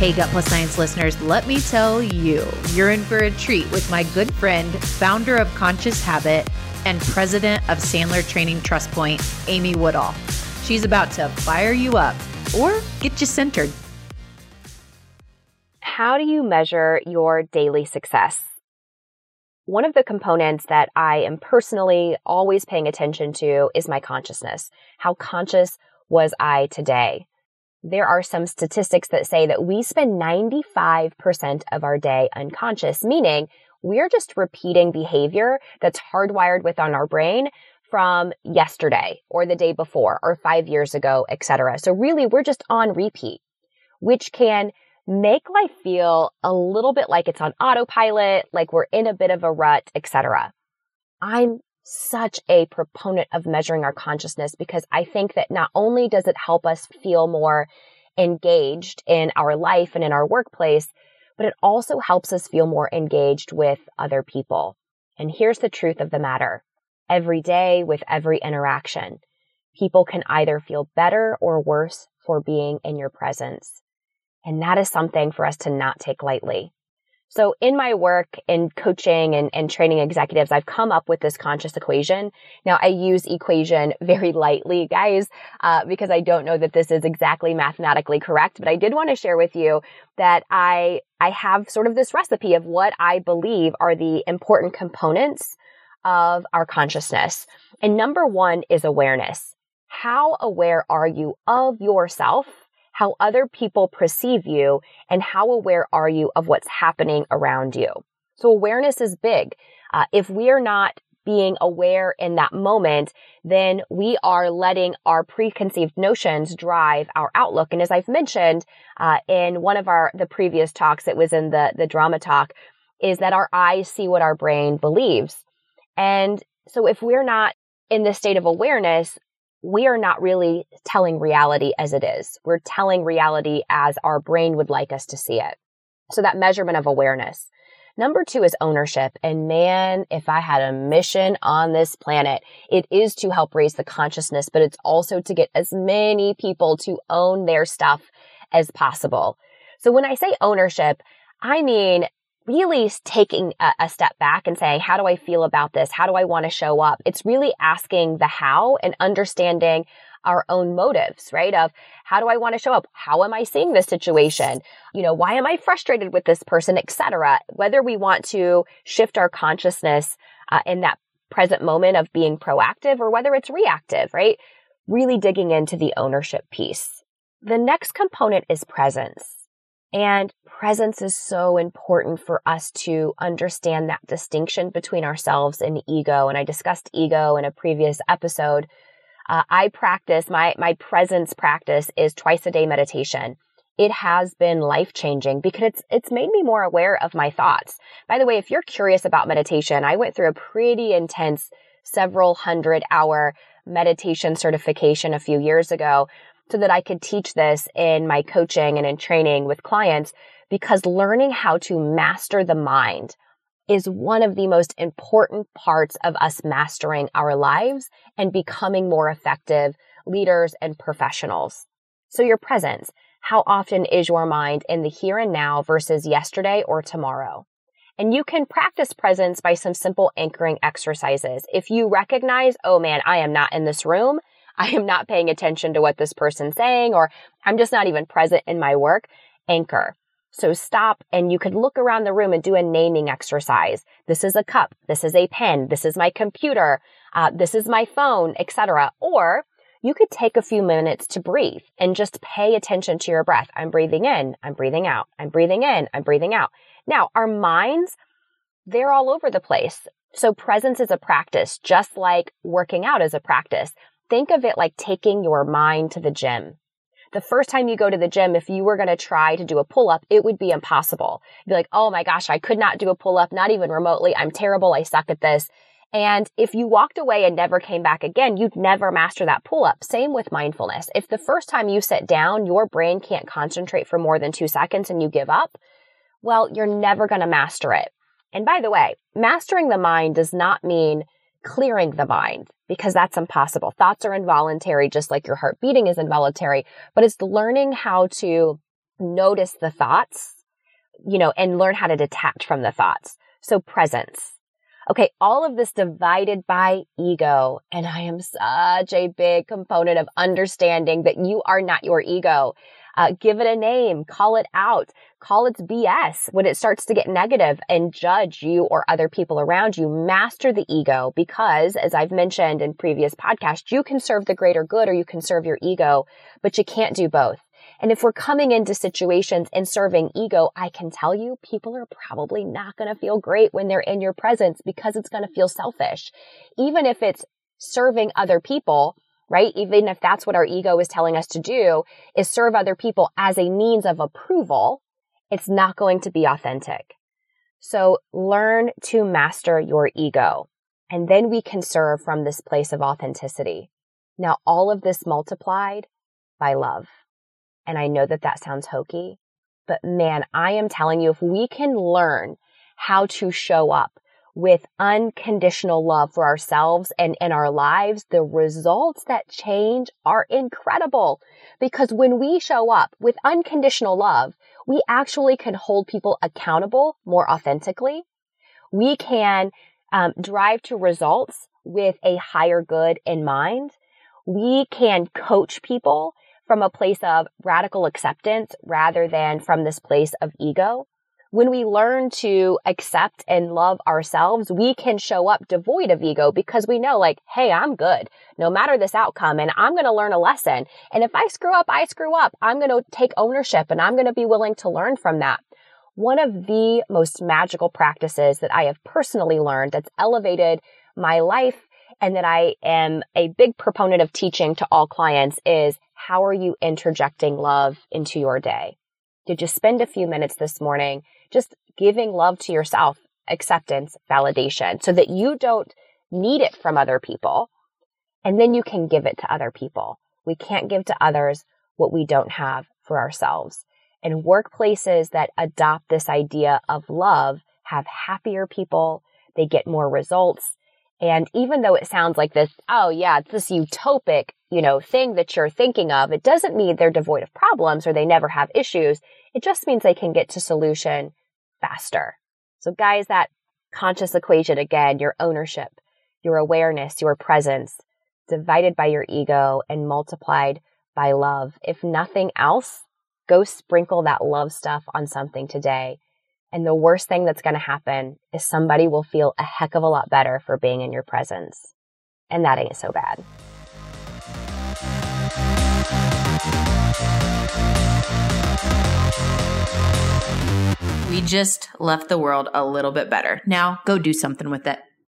Hey, Gut Plus Science listeners, let me tell you, you're in for a treat with my good friend, founder of Conscious Habit, and president of Sandler Training Trust Point, Amy Woodall. She's about to fire you up or get you centered. How do you measure your daily success? One of the components that I am personally always paying attention to is my consciousness. How conscious was I today? There are some statistics that say that we spend 95% of our day unconscious, meaning we're just repeating behavior that's hardwired within our brain from yesterday or the day before or five years ago, etc. So really we're just on repeat, which can make life feel a little bit like it's on autopilot, like we're in a bit of a rut, etc. I'm such a proponent of measuring our consciousness because I think that not only does it help us feel more engaged in our life and in our workplace, but it also helps us feel more engaged with other people. And here's the truth of the matter. Every day with every interaction, people can either feel better or worse for being in your presence. And that is something for us to not take lightly. So in my work in coaching and, and training executives, I've come up with this conscious equation. Now I use equation very lightly, guys, uh, because I don't know that this is exactly mathematically correct, but I did want to share with you that I, I have sort of this recipe of what I believe are the important components of our consciousness. And number one is awareness. How aware are you of yourself? How other people perceive you, and how aware are you of what's happening around you. So awareness is big. Uh, if we are not being aware in that moment, then we are letting our preconceived notions drive our outlook. And as I've mentioned uh, in one of our the previous talks, it was in the the drama talk, is that our eyes see what our brain believes. And so if we're not in this state of awareness, we are not really telling reality as it is. We're telling reality as our brain would like us to see it. So that measurement of awareness. Number two is ownership. And man, if I had a mission on this planet, it is to help raise the consciousness, but it's also to get as many people to own their stuff as possible. So when I say ownership, I mean really taking a, a, step back and saying, how do I feel about this? How do I want to show up? It's really asking the how and understanding our own motives, right? Of how do I want to show up? How am I seeing this situation? You know, why am I frustrated with this person, etc. Whether we want to shift our consciousness uh, in that present moment of being proactive or whether it's reactive, right? Really digging into the ownership piece. The next component is presence. And presence is so important for us to understand that distinction between ourselves and ego. And I discussed ego in a previous episode. Uh, I practice my, my presence practice is twice a day meditation. It has been life changing because it's, it's made me more aware of my thoughts. By the way, if you're curious about meditation, I went through a pretty intense several hundred hour meditation certification a few years ago so that I could teach this in my coaching and in training with clients because learning how to master the mind is one of the most important parts of us mastering our lives and becoming more effective leaders and professionals. So your presence, how often is your mind in the here and now versus yesterday or tomorrow? And you can practice presence by some simple anchoring exercises. If you recognize, oh man, I am not in this room, I am not paying attention to what this person's saying, or I'm just not even present in my work, anchor. So stop and you could look around the room and do a naming exercise. This is a cup. This is a pen. This is my computer. Uh, this is my phone, etc. Or you could take a few minutes to breathe and just pay attention to your breath. I'm breathing in. I'm breathing out. I'm breathing in. I'm breathing out. Now, our minds, they're all over the place. So presence is a practice, just like working out is a practice think of it like taking your mind to the gym. The first time you go to the gym, if you were going to try to do a pull up, it would be impossible. You'd be like, Oh my gosh, I could not do a pull up, not even remotely. I'm terrible. I suck at this. And if you walked away and never came back again, you'd never master that pull up. Same with mindfulness. If the first time you sit down, your brain can't concentrate for more than two seconds and you give up, well, you're never going to master it. And by the way, mastering the mind does not mean clearing the mind because that's impossible. Thoughts are involuntary, just like your heart beating is involuntary, but it's learning how to notice the thoughts, you know, and learn how to detach from the thoughts. So presence. Okay, all of this divided by ego. And I am such a big component of understanding that you are not your ego. Uh, give it a name, call it out, call its BS when it starts to get negative and judge you or other people around you. Master the ego because, as I've mentioned in previous podcasts, you can serve the greater good or you can serve your ego, but you can't do both. And if we're coming into situations and serving ego, I can tell you people are probably not going to feel great when they're in your presence because it's going to feel selfish. Even if it's serving other people, right? Even if that's what our ego is telling us to do is serve other people as a means of approval, it's not going to be authentic. So learn to master your ego and then we can serve from this place of authenticity. Now, all of this multiplied by love. And I know that that sounds hokey, but man, I am telling you, if we can learn how to show up with unconditional love for ourselves and in our lives, the results that change are incredible. Because when we show up with unconditional love, we actually can hold people accountable more authentically. We can um, drive to results with a higher good in mind. We can coach people from a place of radical acceptance rather than from this place of ego. When we learn to accept and love ourselves, we can show up devoid of ego because we know like, Hey, I'm good no matter this outcome and I'm going to learn a lesson. And if I screw up, I screw up. I'm going to take ownership and I'm going to be willing to learn from that. One of the most magical practices that I have personally learned that's elevated my life and that I am a big proponent of teaching to all clients is how are you interjecting love into your day? You spend a few minutes this morning just giving love to yourself, acceptance, validation so that you don't need it from other people and then you can give it to other people. We can't give to others what we don't have for ourselves. And workplaces that adopt this idea of love have happier people. They get more results. And even though it sounds like this, oh yeah, it's this utopic, you know, thing that you're thinking of, it doesn't mean they're devoid of problems or they never have issues. It just means they can get to solution faster. So guys, that conscious equation again, your ownership, your awareness, your presence, divided by your ego and multiplied by love. If nothing else, go sprinkle that love stuff on something today and the worst thing that's going to happen is somebody will feel a heck of a lot better for being in your presence. And that ain't so bad. We just left the world a little bit better. Now go do something with it.